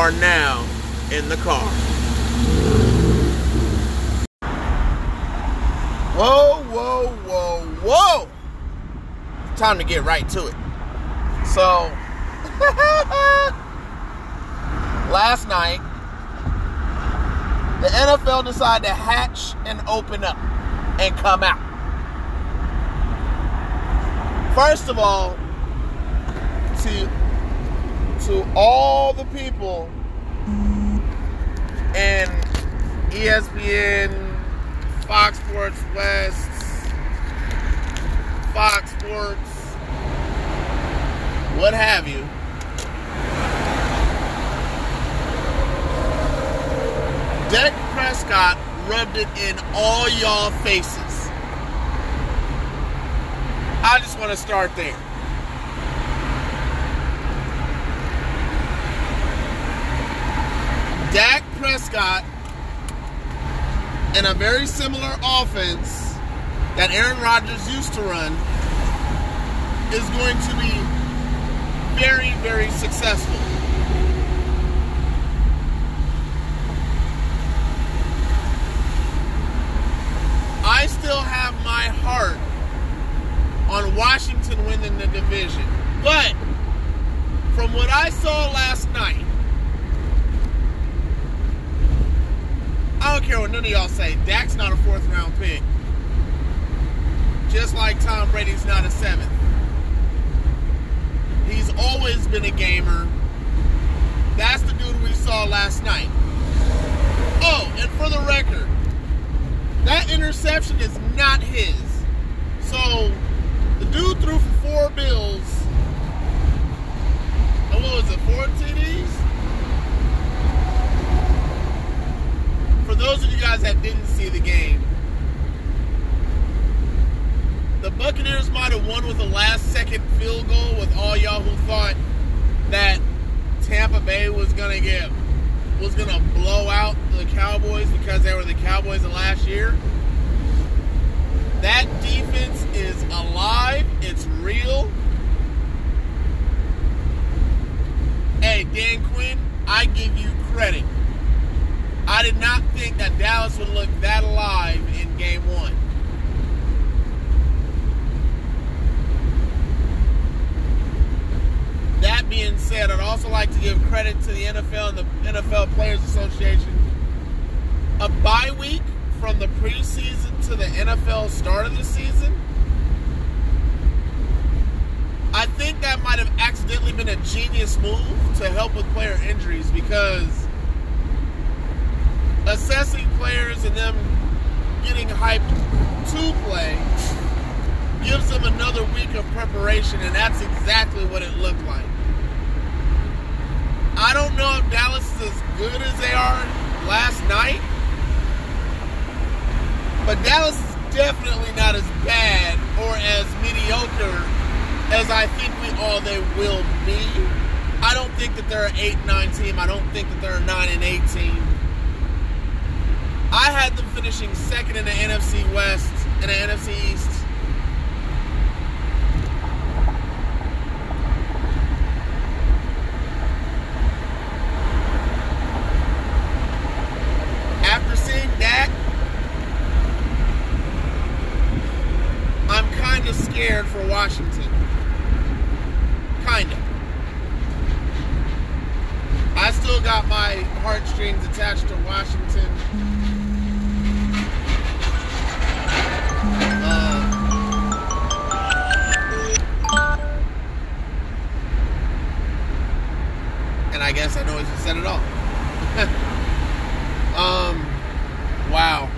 are now in the car. Whoa, whoa, whoa, whoa! Time to get right to it. So, last night, the NFL decided to hatch and open up and come out. First of all, to to all the people in ESPN, Fox Sports West, Fox Sports, what have you. Dak Prescott rubbed it in all y'all faces. I just want to start there. Dak Prescott and a very similar offense that Aaron Rodgers used to run is going to be very, very successful. I still have my heart on Washington winning the division. But from what I saw last night, I don't care what none of y'all say. Dak's not a fourth round pick. Just like Tom Brady's not a seventh. He's always been a gamer. That's the dude we saw last night. Oh, and for the record, that interception is not his. So the dude threw for four bills. And what was it, four TDs? For those of you guys that didn't see the game, the Buccaneers might have won with a last second field goal with all y'all who thought that Tampa Bay was gonna get was gonna blow out the Cowboys because they were the Cowboys of last year. That defense is alive, it's real. Hey, Dan Quinn, I give you credit. I did not think that Dallas would look that alive in game one. That being said, I'd also like to give credit to the NFL and the NFL Players Association. A bye week from the preseason to the NFL start of the season. I think that might have accidentally been a genius move to help with player injuries because assessing players and them getting hyped to play gives them another week of preparation, and that's exactly what it looked like. I don't know if Dallas is as good as they are last night, but Dallas is definitely not as bad or as mediocre as I think we all they will be. I don't think that they're an 8 9 team. I don't think that they're a 9 and 8 team. I had them finishing second in the NFC West and the NFC East. After seeing that, I'm kind of scared for Washington. Kind of. I still got my heartstrings attached to Washington. and I guess I know I just said it all. um, wow,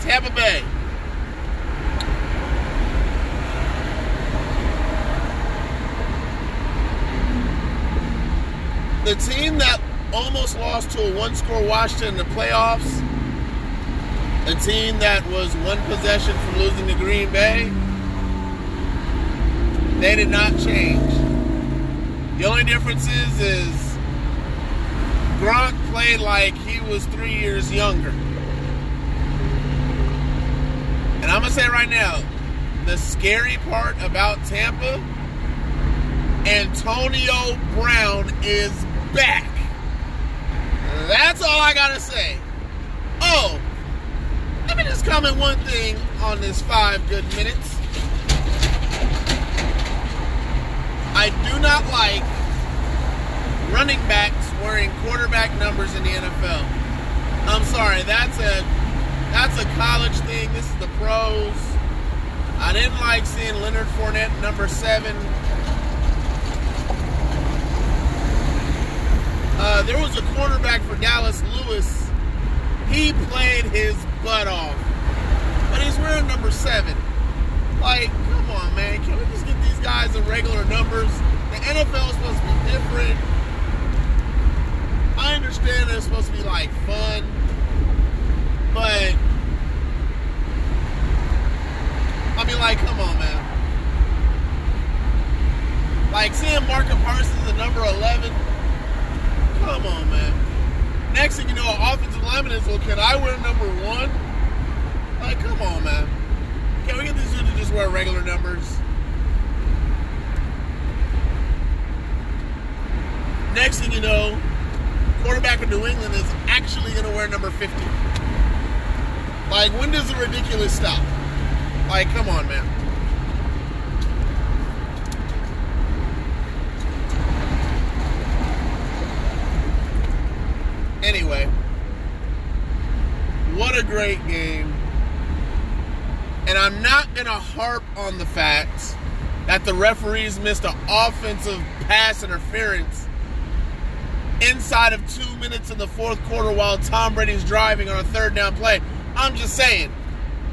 Tampa Bay. The team that almost lost to a one-score Washington in the playoffs, a team that was one possession from losing to Green Bay, they did not change. The only difference is, is Gronk played like he was three years younger. And I'm gonna say right now, the scary part about Tampa, Antonio Brown is back. That's all I gotta say. Oh, let me just comment one thing on this five good minutes. I do not like running backs wearing quarterback numbers in the NFL. I'm sorry, that's a that's a college thing. This is the pros. I didn't like seeing Leonard Fournette number seven. Uh, there was a cornerback for Dallas Lewis. He played his butt off, but he's wearing number seven. Like, come on, man. Can we just get these guys the regular numbers? The NFL is supposed to be different. I understand it's supposed to be like fun, but I mean, like, come on, man. Like seeing Marcus Parsons at number 11. Next thing you know, offensive lineman is, well, can I wear number one? Like, come on, man. Can we get these dudes to just wear regular numbers? Next thing you know, quarterback of New England is actually going to wear number 50. Like, when does the ridiculous stop? Like, come on, man. Anyway, what a great game. And I'm not going to harp on the fact that the referees missed an offensive pass interference inside of two minutes in the fourth quarter while Tom Brady's driving on a third down play. I'm just saying.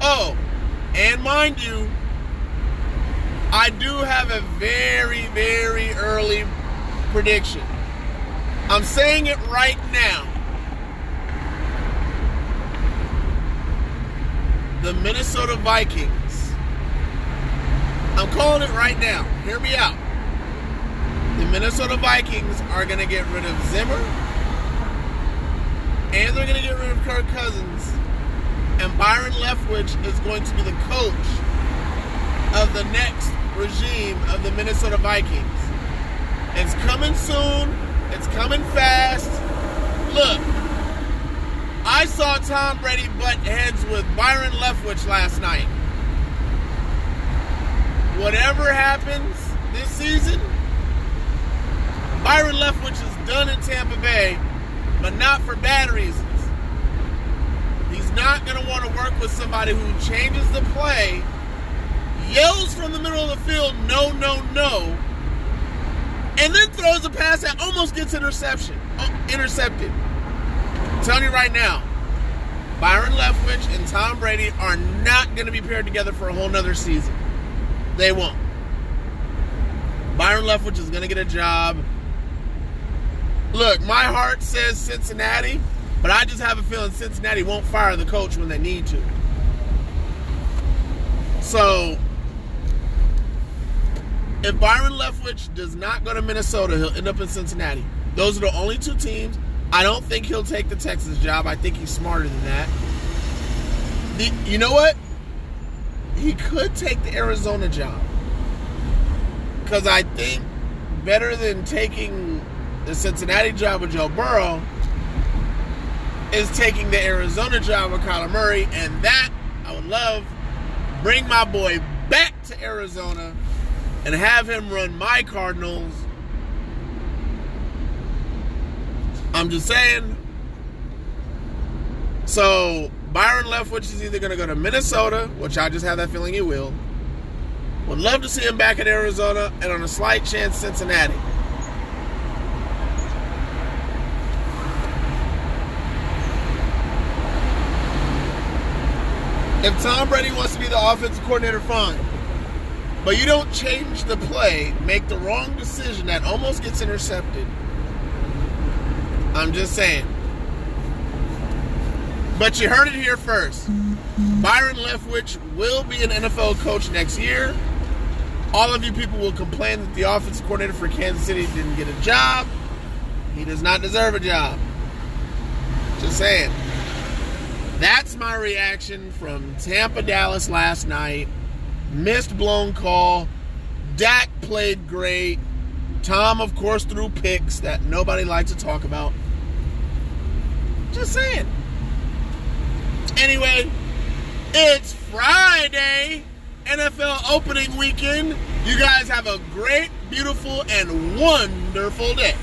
Oh, and mind you, I do have a very, very early prediction. I'm saying it right now. The Minnesota Vikings. I'm calling it right now. Hear me out. The Minnesota Vikings are going to get rid of Zimmer, and they're going to get rid of Kirk Cousins, and Byron Leftwich is going to be the coach of the next regime of the Minnesota Vikings. It's coming soon. It's coming fast. Look, I saw Tom Brady butt heads with Byron Leftwich last night. Whatever happens this season, Byron Leftwich is done in Tampa Bay, but not for bad reasons. He's not going to want to work with somebody who changes the play, yells from the middle of the field, no, no, no, and then throws a pass that almost gets interception, uh, intercepted. I'm telling you right now, Byron Leftwich and Tom Brady are not going to be paired together for a whole nother season. They won't. Byron Leftwich is going to get a job. Look, my heart says Cincinnati, but I just have a feeling Cincinnati won't fire the coach when they need to. So, if Byron Leftwich does not go to Minnesota, he'll end up in Cincinnati. Those are the only two teams. I don't think he'll take the Texas job. I think he's smarter than that. The, you know what? He could take the Arizona job. Because I think better than taking the Cincinnati job with Joe Burrow is taking the Arizona job with Kyler Murray. And that I would love. Bring my boy back to Arizona and have him run my Cardinals. I'm just saying. So Byron Leftwich is either going to go to Minnesota, which I just have that feeling he will. Would love to see him back in Arizona, and on a slight chance, Cincinnati. If Tom Brady wants to be the offensive coordinator, fine. But you don't change the play, make the wrong decision that almost gets intercepted. I'm just saying. But you heard it here first. Byron Leftwich will be an NFL coach next year. All of you people will complain that the offensive coordinator for Kansas City didn't get a job. He does not deserve a job. Just saying. That's my reaction from Tampa Dallas last night. Missed blown call. Dak played great. Tom, of course, threw picks that nobody likes to talk about. Just saying. Anyway, it's Friday, NFL opening weekend. You guys have a great, beautiful, and wonderful day.